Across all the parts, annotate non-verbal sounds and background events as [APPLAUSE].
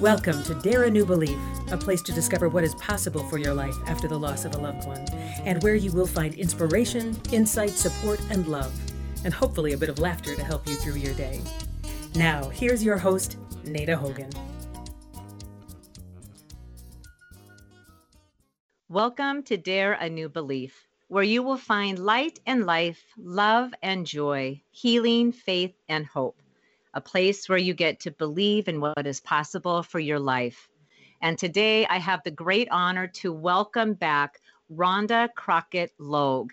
Welcome to Dare a New Belief, a place to discover what is possible for your life after the loss of a loved one, and where you will find inspiration, insight, support, and love, and hopefully a bit of laughter to help you through your day. Now, here's your host, Nada Hogan. Welcome to Dare a New Belief, where you will find light and life, love and joy, healing, faith, and hope a place where you get to believe in what is possible for your life. And today I have the great honor to welcome back Rhonda Crockett Logue.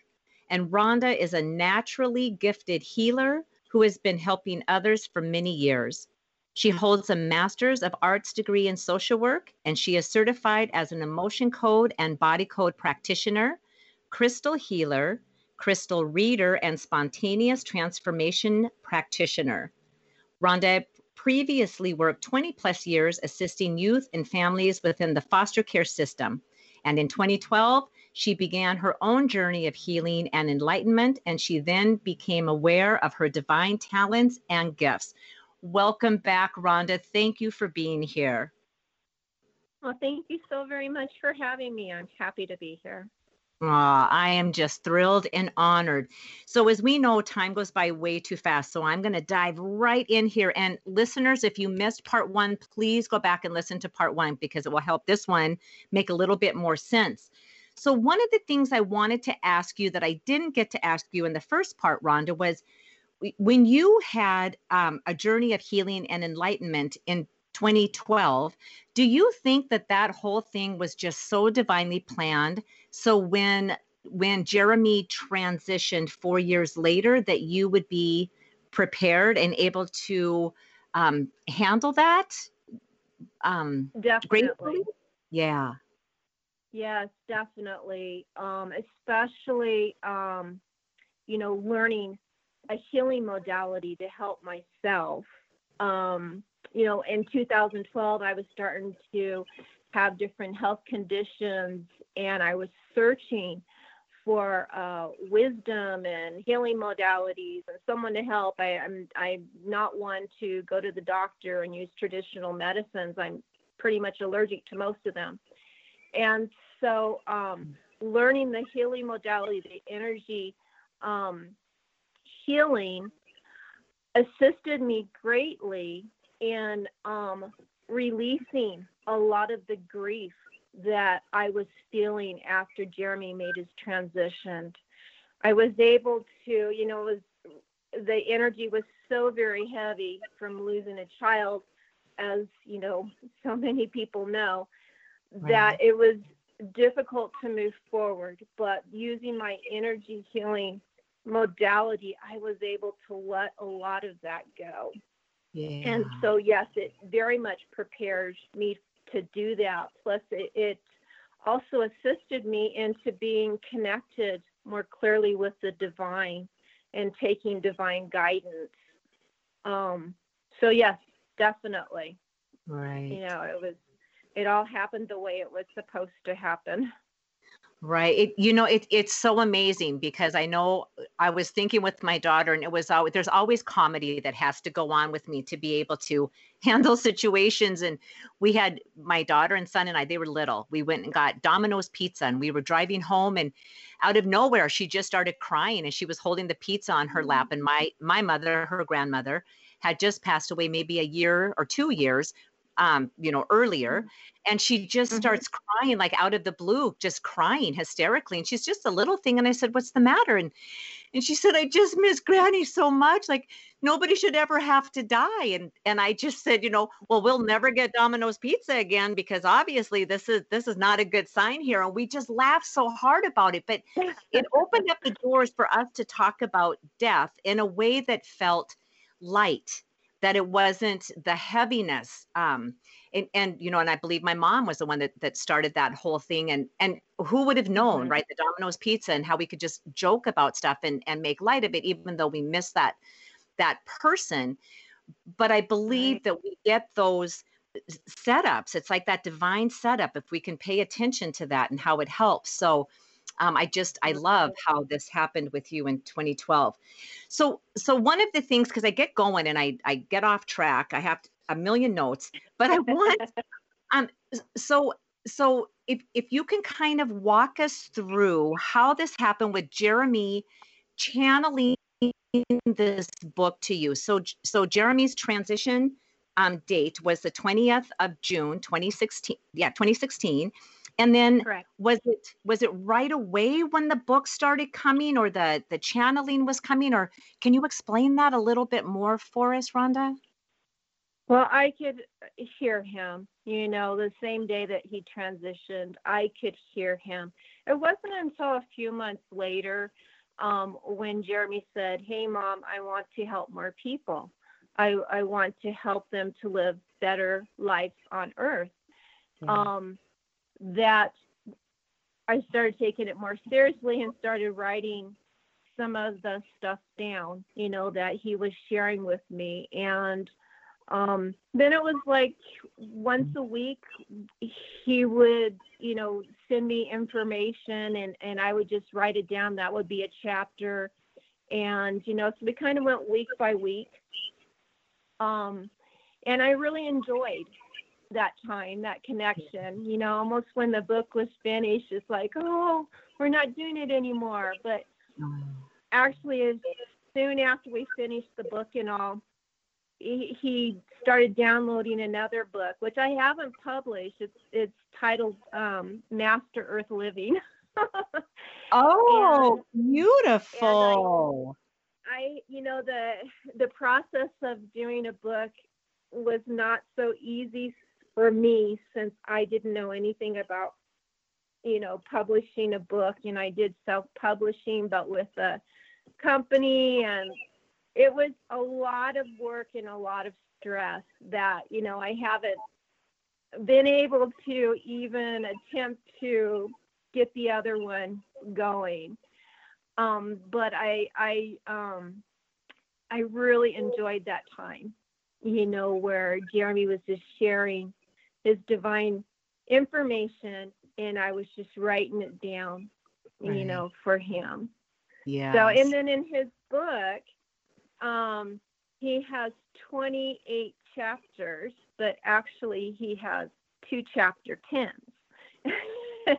And Rhonda is a naturally gifted healer who has been helping others for many years. She holds a master's of arts degree in social work, and she is certified as an emotion code and body code practitioner, crystal healer, crystal reader, and spontaneous transformation practitioner. Rhonda previously worked 20 plus years assisting youth and families within the foster care system. And in 2012, she began her own journey of healing and enlightenment, and she then became aware of her divine talents and gifts. Welcome back, Rhonda. Thank you for being here. Well, thank you so very much for having me. I'm happy to be here. I am just thrilled and honored. So, as we know, time goes by way too fast. So, I'm going to dive right in here. And, listeners, if you missed part one, please go back and listen to part one because it will help this one make a little bit more sense. So, one of the things I wanted to ask you that I didn't get to ask you in the first part, Rhonda, was when you had um, a journey of healing and enlightenment in 2012 do you think that that whole thing was just so divinely planned so when when jeremy transitioned four years later that you would be prepared and able to um, handle that? Um definitely. yeah. Yes definitely. Um especially um you know learning a healing modality to help myself. Um you know, in 2012, I was starting to have different health conditions and I was searching for uh, wisdom and healing modalities and someone to help. I, I'm I'm not one to go to the doctor and use traditional medicines. I'm pretty much allergic to most of them, and so um, learning the healing modality, the energy um, healing, assisted me greatly and um, releasing a lot of the grief that I was feeling after Jeremy made his transition. I was able to, you know, was the energy was so very heavy from losing a child, as you know, [LAUGHS] so many people know, right. that it was difficult to move forward. But using my energy healing modality, I was able to let a lot of that go. Yeah. And so, yes, it very much prepares me to do that. Plus, it, it also assisted me into being connected more clearly with the divine and taking divine guidance. Um, so, yes, definitely. Right. You know, it was, it all happened the way it was supposed to happen. Right. It, you know, it, it's so amazing because I know I was thinking with my daughter, and it was always there's always comedy that has to go on with me to be able to [LAUGHS] handle situations. And we had my daughter and son and I, they were little. We went and got Domino's pizza, and we were driving home, and out of nowhere, she just started crying, and she was holding the pizza on her lap. Mm. And my my mother, her grandmother, had just passed away, maybe a year or two years um, you know, earlier. Mm-hmm. And she just mm-hmm. starts crying, like out of the blue, just crying hysterically. And she's just a little thing. And I said, What's the matter? And and she said, I just miss Granny so much. Like nobody should ever have to die. And and I just said, you know, well, we'll never get Domino's pizza again because obviously this is this is not a good sign here. And we just laughed so hard about it. But it [LAUGHS] opened up the doors for us to talk about death in a way that felt light that it wasn't the heaviness um, and, and you know and i believe my mom was the one that that started that whole thing and and who would have known mm-hmm. right the domino's pizza and how we could just joke about stuff and and make light of it even though we miss that that person but i believe right. that we get those setups it's like that divine setup if we can pay attention to that and how it helps so um, i just i love how this happened with you in 2012 so so one of the things because i get going and i i get off track i have a million notes, but I want [LAUGHS] um so so if if you can kind of walk us through how this happened with Jeremy channeling this book to you. So so Jeremy's transition um, date was the 20th of June 2016. Yeah, 2016. And then Correct. was it was it right away when the book started coming or the the channeling was coming or can you explain that a little bit more for us, Rhonda? Well, I could hear him, you know, the same day that he transitioned, I could hear him. It wasn't until a few months later um, when Jeremy said, Hey, mom, I want to help more people. I, I want to help them to live better lives on earth. Um, that I started taking it more seriously and started writing some of the stuff down, you know, that he was sharing with me. And um, then it was like once a week, he would, you know, send me information and, and I would just write it down. That would be a chapter. And, you know, so we kind of went week by week. Um, and I really enjoyed that time, that connection. You know, almost when the book was finished, it's like, oh, we're not doing it anymore. But actually, as soon after we finished the book and all, he, he started downloading another book, which I haven't published. It's it's titled um, Master Earth Living. [LAUGHS] oh, and, beautiful. And I, I, you know, the the process of doing a book was not so easy for me since I didn't know anything about, you know, publishing a book. Know, I did self-publishing, but with a company, and it was a lot of work and a lot of stress that you know I haven't been able to even attempt to get the other one going. Um, but I I um, I really enjoyed that time, you know, where Jeremy was just sharing his divine information and I was just writing it down, right. you know, for him. Yeah. So and then in his book, um, he has 28 chapters, but actually he has two chapter tens. [LAUGHS]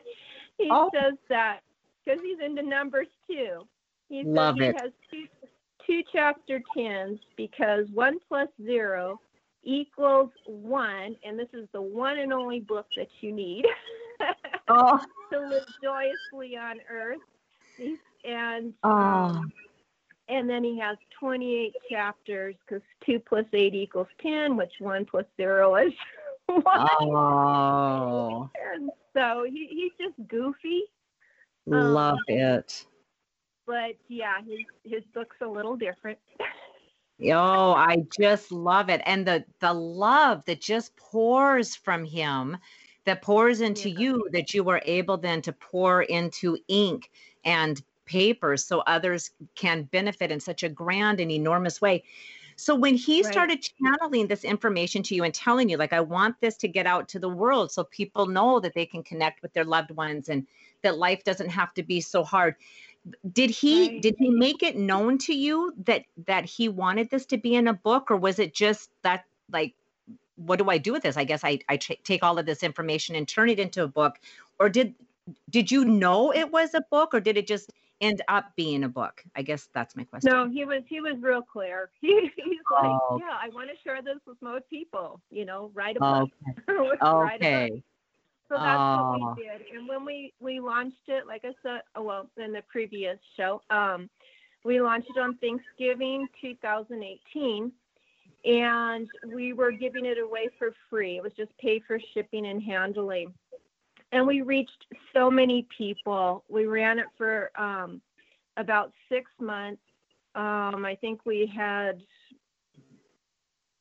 he oh. says that because he's into numbers too. He Love says it. he has two, two chapter tens because one plus zero equals one, and this is the one and only book that you need [LAUGHS] oh. to live joyously on earth. And oh. um, and then he has 28 chapters because two plus eight equals 10, which one plus zero [LAUGHS] is one. Oh. And so he, he's just goofy. Love um, it. But yeah, his his book's a little different. [LAUGHS] Oh, I just love it. And the the love that just pours from him, that pours into yeah. you, that you were able then to pour into ink and paper so others can benefit in such a grand and enormous way. So when he right. started channeling this information to you and telling you, like, I want this to get out to the world so people know that they can connect with their loved ones and that life doesn't have to be so hard did he right. did he make it known to you that that he wanted this to be in a book or was it just that like what do i do with this? I guess i i take all of this information and turn it into a book. Or did did you know it was a book or did it just end up being a book? I guess that's my question. No he was he was real clear. [LAUGHS] He, he's like oh. yeah i want to share this with most people you know write a book. Okay [LAUGHS] so that's oh. what we did. And when we we launched it, like I said, oh, well, in the previous show, um, we launched it on Thanksgiving 2018, and we were giving it away for free. It was just pay for shipping and handling. And we reached so many people. We ran it for um, about six months. Um, I think we had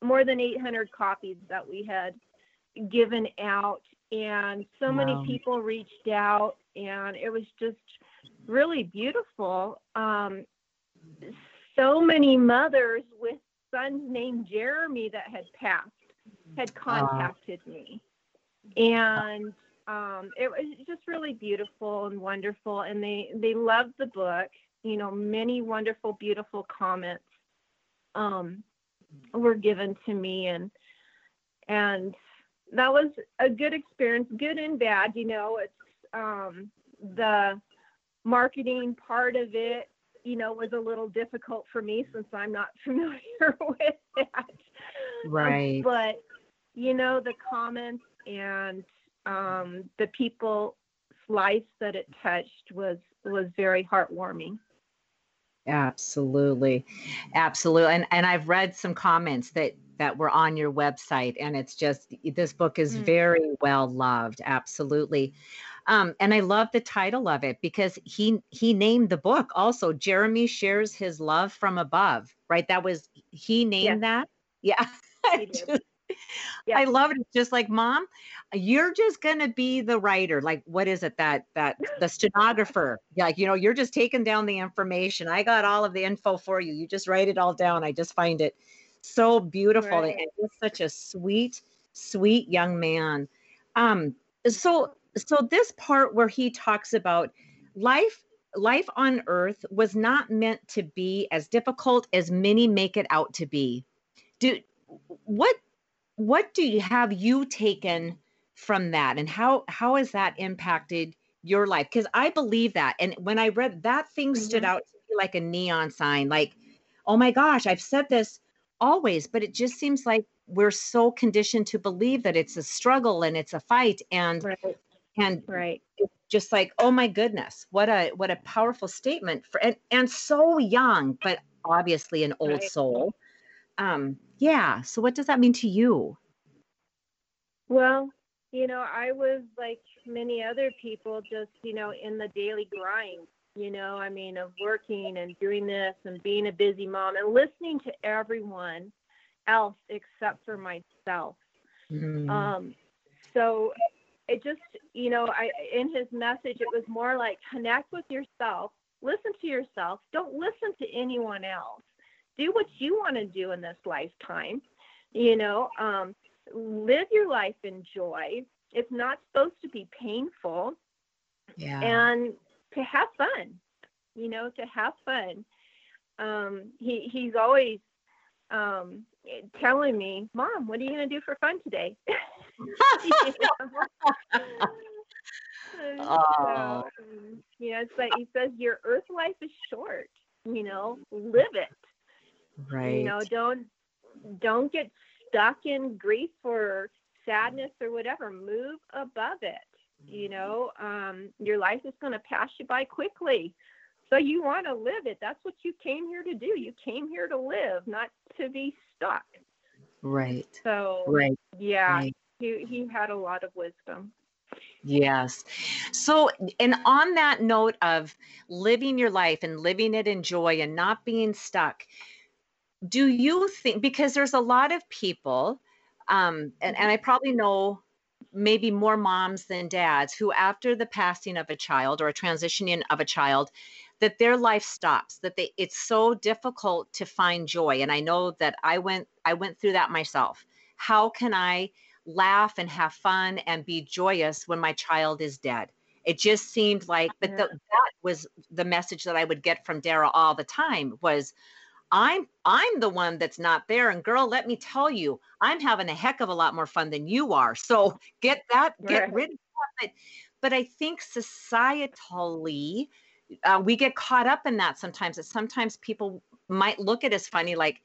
more than 800 copies that we had given out and so wow. many people reached out and it was just really beautiful. Um, so many mothers with sons named jeremy that had passed had contacted me. And um, it was just really beautiful and wonderful and they they loved the book you know many wonderful beautiful comments um, were given to me and and that was a good experience, good and bad. You know, it's um, the marketing part of it. You know, was a little difficult for me since I'm not [LAUGHS] familiar with that. Right. But you know, the comments and um, the people's lives that it touched was was very heartwarming. Absolutely. Absolutely. And and I've read some comments that that were on your website and it's just this book is Mm. very well loved. Absolutely. Um, and I love the title of it because he he named the book also Jeremy shares his love from above, right? That was he named that. Yeah. [LAUGHS] He. Just- Yeah. I love it. It's just like, mom, you're just gonna be the writer. Like, what is it that that the stenographer? Yeah, like, you know, you're just taking down the information. I got all of the info for you. You just write it all down. I just find it so beautiful Right. and just such a sweet, sweet young man. Um, so so this part where he talks about life life on earth was not meant to be as difficult as many make it out to be do what what do you have you taken from that and how how has that impacted your life because i believe that and when i read that thing stood Mhm. out to me like a neon sign like oh my gosh i've said this always but it just seems like we're so conditioned to believe that it's a struggle and it's a fight and Right. and Right. just like oh my goodness what a what a powerful statement for and, and so young but obviously an old Right. soul um yeah so what does that mean to you Well, you know, I was like many other people, just, you know, in the daily grind, you know, I mean, of working and doing this and being a busy mom and listening to everyone else except for myself. Mm, Um, so it just, you know, I in his message, it was more like connect with yourself, listen to yourself, don't listen to anyone else. Do what you want to do in this lifetime. You know, um, live your life in joy. It's not supposed to be painful yeah and to have fun you know to have fun. Um he he's always um telling me mom what are you going to do for fun today? [LAUGHS] [LAUGHS] Oh. so, you know it's like he says your earth life is short you know live it. Right you know don't don't get stuck in grief or sadness or whatever move above it you know um, your life is going to pass you by quickly. So you want to live it. That's what you came here to do. You came here to live not to be stuck. Right. So right. yeah right. he, he had a lot of wisdom. Yes. So, and on that note of living your life and living it in joy and not being stuck, do you think, because there's a lot of people, um, and, and I probably know maybe more moms than dads who, after the passing of a child or a transitioning of a child, that their life stops that they it's so difficult to find joy. And i know that i went i went through that myself. How can i laugh and have fun and be joyous when my child is dead. It just seemed like, but the, that was the message that I would get from Dara all the time was, I'm I'm the one that's not there, and girl, let me tell you, I'm having a heck of a lot more fun than you are. So [LAUGHS] get that, get Right. rid of that. But, but I think societally, uh, we get caught up in that sometimes. That sometimes people might look at as funny, like,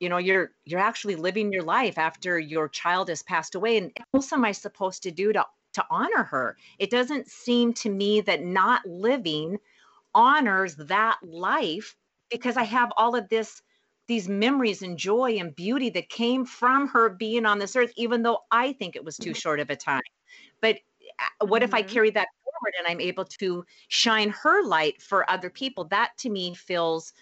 you know you're you're actually living your life after your child has passed away and what else am i supposed to do to to honor her it doesn't seem to me that not living honors that life because i have all of this these memories and joy and beauty that came from her being on this earth even though i think it was too short of a time but uh, what if i Mhm. carry that forward and i'm able to shine her light for other people that to me feels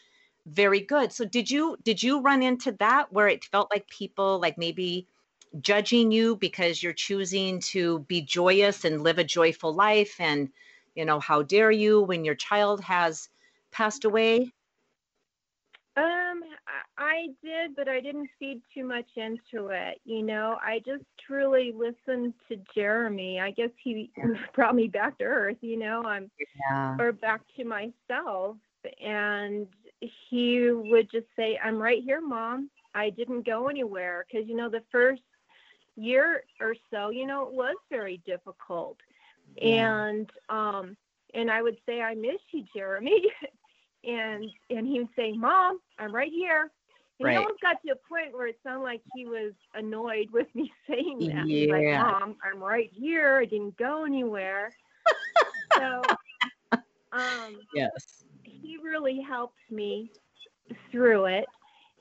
very good. So did you did you run into that where it felt like people like maybe judging you because you're choosing to be joyous and live a joyful life and you know how dare you when your child has passed away? Um, I- did, but I didn't feed too much into it. You know, I just truly listened to Jeremy. I guess he [LAUGHS] brought me back to earth. You know, I'm Yeah. or back to myself, and he would just say, "I'm right here, mom. I didn't go anywhere." Because you know, the first year or so, you know, it was very difficult. Yeah. And um and I would say, I miss you, Jeremy. [LAUGHS] and and he would say, Mom, I'm right here. And right. he almost got to a point where it sounded like he was annoyed with me [LAUGHS] saying that. Yeah. Like, Mom, I'm right here. I didn't go anywhere. [LAUGHS] so um yes. He really helped me through it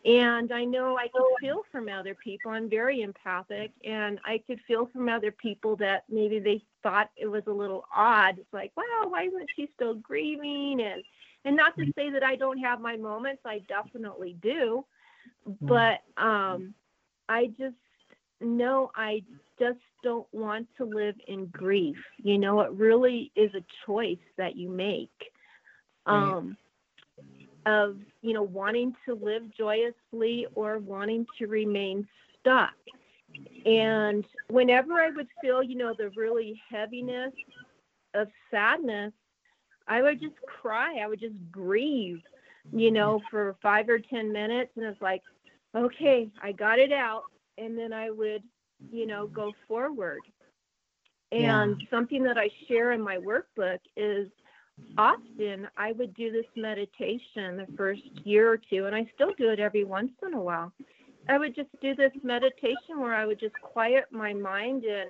and I know I could feel from other people. I'm very empathic, and I could feel from other people that maybe they thought it was a little odd. It's like, wow, why isn't she still grieving? And and not to say that I don't have my moments, I definitely do, but um, I just know I just don't want to live in grief. You know, it really is a choice that you make. Um, of you know wanting to live joyously or wanting to remain stuck and whenever i would feel you know the really heaviness of sadness i would just cry i would just grieve you mm-hmm. know for five or ten minutes and it's like okay i got it out and then i would you know go forward and yeah. something that i share in my workbook is often I would do this meditation the first year or two, and I still do it every once in a while. I would just do this meditation where I would just quiet my mind and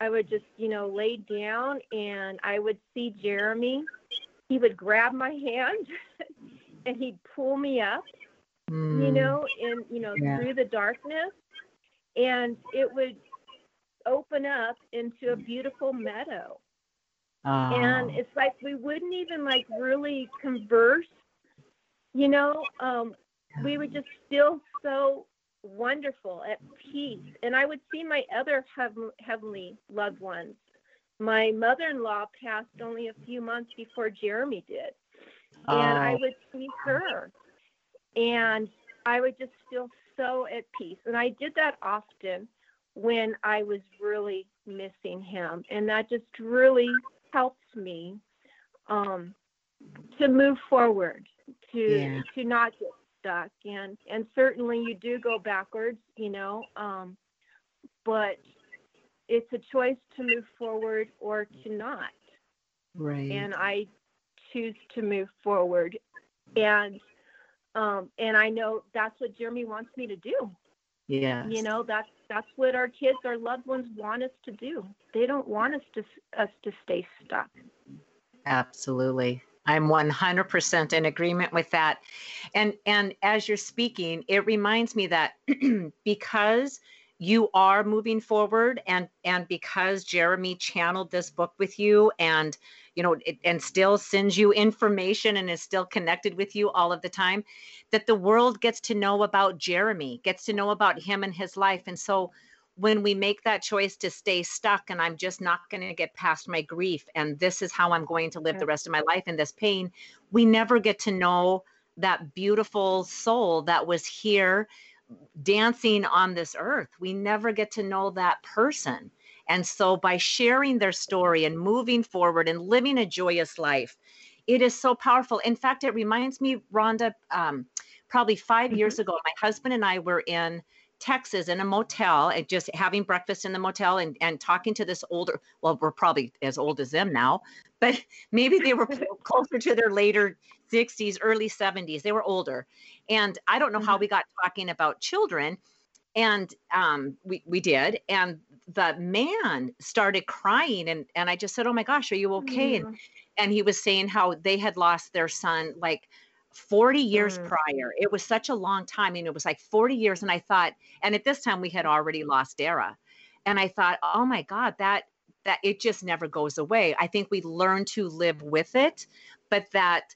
I would just, you know, lay down and I would see Jeremy. He would grab my hand [LAUGHS] and he'd pull me up, mm. you know, in, you know, yeah. through the darkness. And it would open up into a beautiful meadow and it's like we wouldn't even like really converse, you know. Um, we would just feel so wonderful at peace. And I would see my other heavenly loved ones. My mother in law passed only a few months before Jeremy did. And I oh. would see her. And I would just feel so at peace. And I did that often when I was really missing him. And that just really helps me um, to move forward, to yeah. to not get stuck, and and certainly you do go backwards, you know, um, but it's a choice to move forward or to not. Right. And I choose to move forward, and um, and I know that's what Jeremy wants me to do. Yeah. You know, that's that's what our kids, our loved ones want us to do. They don't want us to us to stay stuck. Absolutely. I'm 100% in agreement with that. And and as you're speaking, it reminds me that [CLEARS THROAT] because you are moving forward and and because Jeremy channeled this book with you and you know it, and still sends you information and is still connected with you all of the time that the world gets to know about Jeremy gets to know about him and his life. And so when we make that choice to stay stuck and I'm just not going to get past my grief and this is how I'm going to live the rest of my life in this pain we never get to know that beautiful soul that was here dancing on this earth. We never get to know that person. And so by sharing their story and moving forward and living a joyous life, it is so powerful. In fact, it reminds me, Rhonda, um, probably 5 mm-hmm. years ago, my husband and I were in Texas in a motel and just having breakfast in the motel and, and talking to this older, well, we're probably as old as them now, but [LAUGHS] maybe they were [LAUGHS] closer to their later 60s, early 70s. They were older. And I don't know how mm-hmm. we got talking about children. And um, we, we did. And the man started crying. And, and I just said, Oh my gosh, are you okay? Mm-hmm. And, and he was saying how they had lost their son like 40 years mm. prior. It was such a long time. And it was like 40 years. And I thought, and at this time we had already lost Dara. And I thought, oh my God, that that it just never goes away. I think we learn to live with it, but that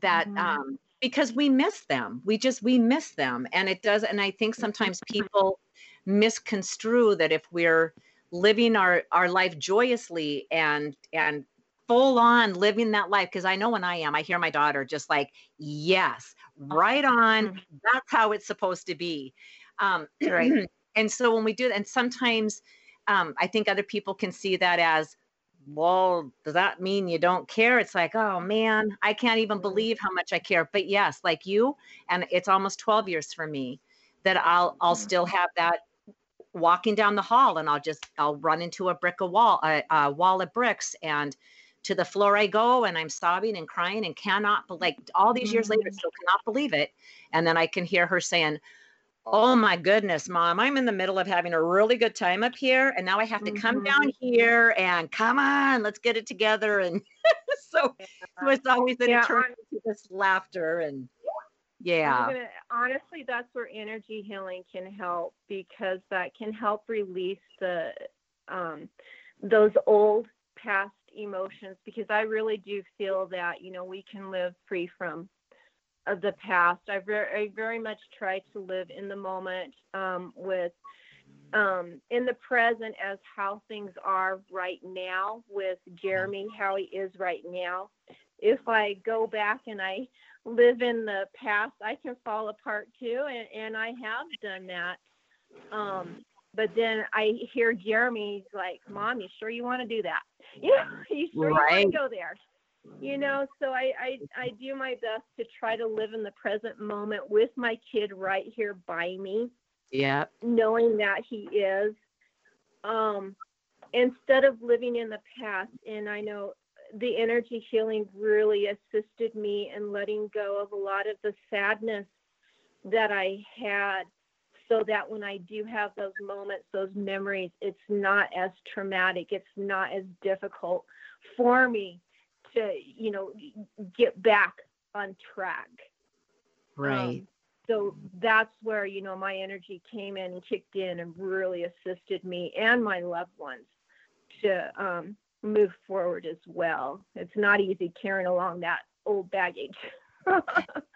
that mm-hmm. um because we miss them. We just we miss them. And it does and I think sometimes people misconstrue that if we're living our our life joyously and and full on living that life because I know when I am, I hear my daughter just like, yes, right on. That's how it's supposed to be. Um, right. [CLEARS THROAT] and so when we do that, and sometimes um, I think other people can see that as, well, does that mean you don't care? It's like, oh man, I can't even mm-hmm. believe how much I care. But yes, like you, and it's almost 12 years for me that I'll I'll mm-hmm. still have that walking down the hall and I'll just I'll run into a brick of wall a, a wall of bricks and to the floor I go and I'm sobbing and crying and cannot like all these years later Mm. still cannot believe it and then I can hear her saying Oh my goodness, mom, I'm in the middle of having a really good time up here and now I have to come Mhm. down here and come on, let's get it together and [LAUGHS] so so it's always then Yeah, hon- [LAUGHS] into this laughter and yeah. gonna- honestly, that's where energy healing can help because that can help release the um, those old past emotions. Because I really do feel that you know we can live free from of the past. I very, I very much try to live in the moment um, with um, in the present as how things are right now with Jeremy, how he is right now. If I go back and I live in the past, I can fall apart too, and, and I have done that. Um, but then I hear Jeremy's like, "Mom, you sure you want to do that? [LAUGHS] Yeah, [LAUGHS] you sure you Right. want to go there?" You know, so I, I I do my best to try to live in the present moment with my kid right here by me Yeah. knowing that he is um instead of living in the past and i know the energy healing really assisted me in letting go of a lot of the sadness that i had so that when i do have those moments those memories it's not as traumatic it's not as difficult for me to you know get back on track Right. um, so that's where you know my energy came in and kicked in and really assisted me and my loved ones to um, move forward as well. It's not easy carrying along that old baggage. [LAUGHS]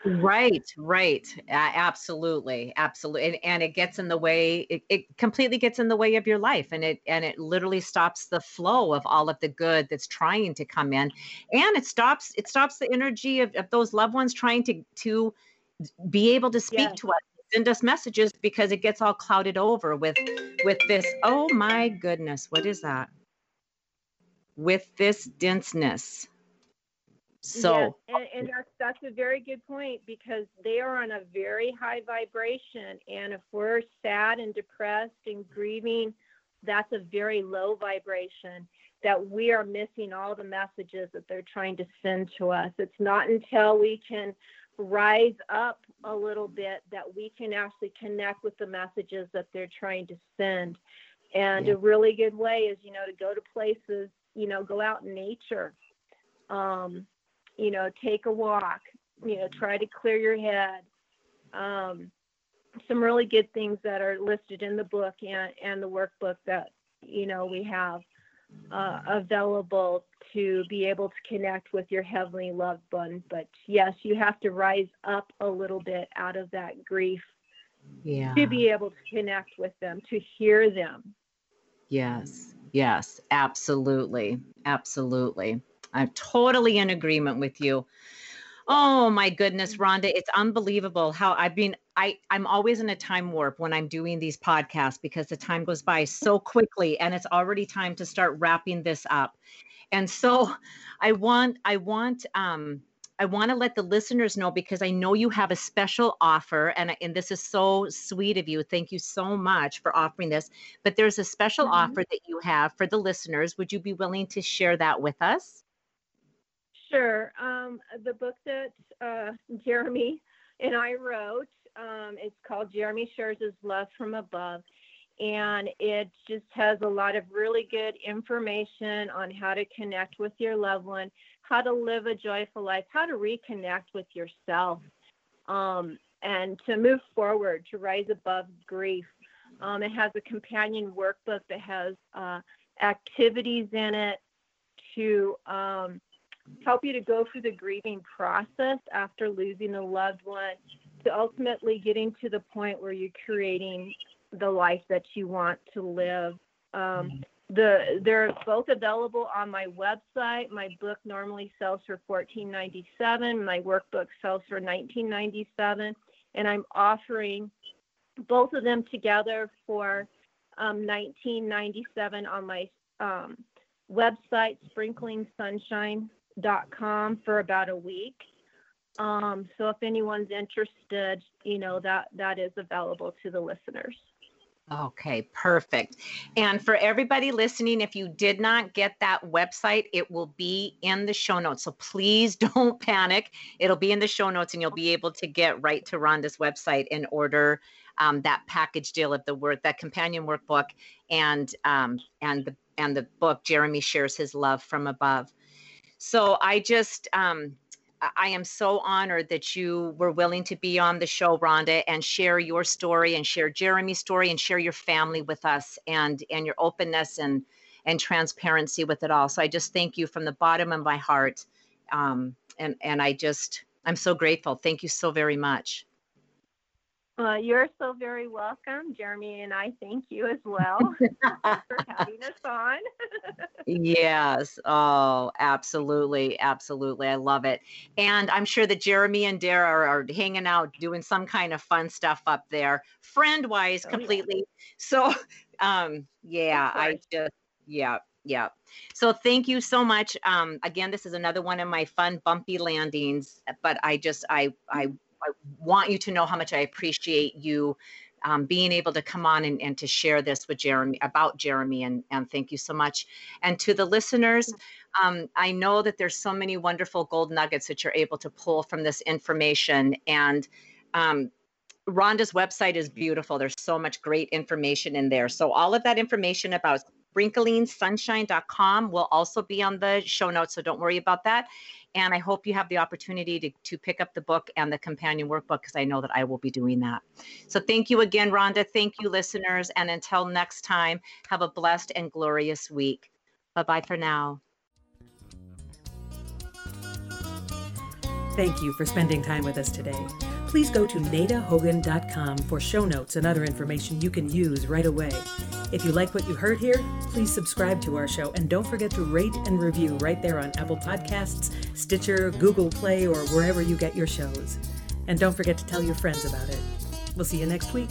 Right, right. A- absolutely. Absolutely. And, and it gets in the way, it, it completely gets in the way of your life and it and it literally stops the flow of all of the good that's trying to come in. And it stops, it stops the energy of, of those loved ones trying to to be able to speak to us, send us messages because it gets all clouded over with with this, oh my goodness, what is that? With this denseness. So Yes, and, and that's, that's a very good point because they are on a very high vibration. And if we're sad and depressed and grieving, that's a very low vibration that we are missing all the messages that they're trying to send to us. It's not until we can rise up a little bit that we can actually connect with the messages that they're trying to send. And Yeah. a really good way is, you know, to go to places, you know, go out in nature. Um, you know, take a walk, you know, try to clear your head. Um, some really good things that are listed in the book and, and the workbook that, you know, we have uh, available to be able to connect with your heavenly loved one. But yes, you have to rise up a little bit out of that grief yeah. to be able to connect with them, to hear them. Yes, yes, absolutely. Absolutely. I'm totally in agreement with you. Oh my goodness, Rhonda, it's unbelievable how I've been I I'm always in a time warp when I'm doing these podcasts because the time goes by so quickly and it's already time to start wrapping this up. And so I want I want um I want to let the listeners know because I know you have a special offer and and this is so sweet of you. Thank you so much for offering this. But there's a special Mhm. offer that you have for the listeners. Would you be willing to share that with us? Sure. Um, the book that uh, Jeremy and I wrote, um, it's called Jeremy His Love from Above. And it just has a lot of really good information on how to connect with your loved one, how to live a joyful life, how to reconnect with yourself, um, and to move forward, to rise above grief. Um, it has a companion workbook that has uh, activities in it to um, help you to go through the grieving process after losing a loved one to ultimately getting to the point where you're creating the life that you want to live. Um, the they're both available on my website. My book normally sells for $14.97. My workbook sells for $19.97, and I'm offering both of them together for um, $19.97 on my um, website, sprinklingsunshine.com, for about a week. Um, so if anyone's interested, you know that that is available to the listeners. Okay, perfect. And for everybody listening, if you did not get that website, it will be in the show notes. So please [LAUGHS] don't panic. It'll be in the show notes and you'll be able to get right to Rhonda's website in order um, that package deal of the work, that companion workbook, and um, and the and the book. Jeremy shares his love from above. So I just um, I am so honored that you were willing to be on the show, Rhonda, and share your story and share Jeremy's story and share your family with us and and your openness and and transparency with it all. So I just thank you from the bottom of my heart. Um, and and I just I'm so grateful. Thank you so very much. Uh, you're so very welcome, Jeremy, and I thank you as well [LAUGHS] for having us on. [LAUGHS] yes. Oh, absolutely. Absolutely. I love it. And I'm sure that Jeremy and Dara are, are hanging out doing some kind of fun stuff up there, friend wise, oh, completely. Yeah. So, [LAUGHS] um, yeah, I just, yeah, yeah. So thank you so much. Um, again, this is another one of my fun bumpy landings, but I just, I, I I want you to know how much I appreciate you um, being able to come on and, and, to share this with Jeremy about Jeremy and, and thank you so much. And to the listeners, um, I know that there's so many wonderful gold nuggets that you're able to pull from this information. And um, Rhonda's website is beautiful. There's so much great information in there. So all of that information about sprinklingssunshine.com will also be on the show notes. So don't worry about that. And I hope you have the opportunity to, to pick up the book and the companion workbook because I know that I will be doing that. So thank you again, Rhonda. Thank you, listeners. And until next time, have a blessed and glorious week. Bye bye for now. Thank you for spending time with us today. Please go to nadahogan.com for show notes and other information you can use right away. If you like what you heard here, please subscribe to our show and don't forget to rate and review right there on Apple Podcasts, Stitcher, Google Play, or wherever you get your shows. And don't forget to tell your friends about it. We'll see you next week.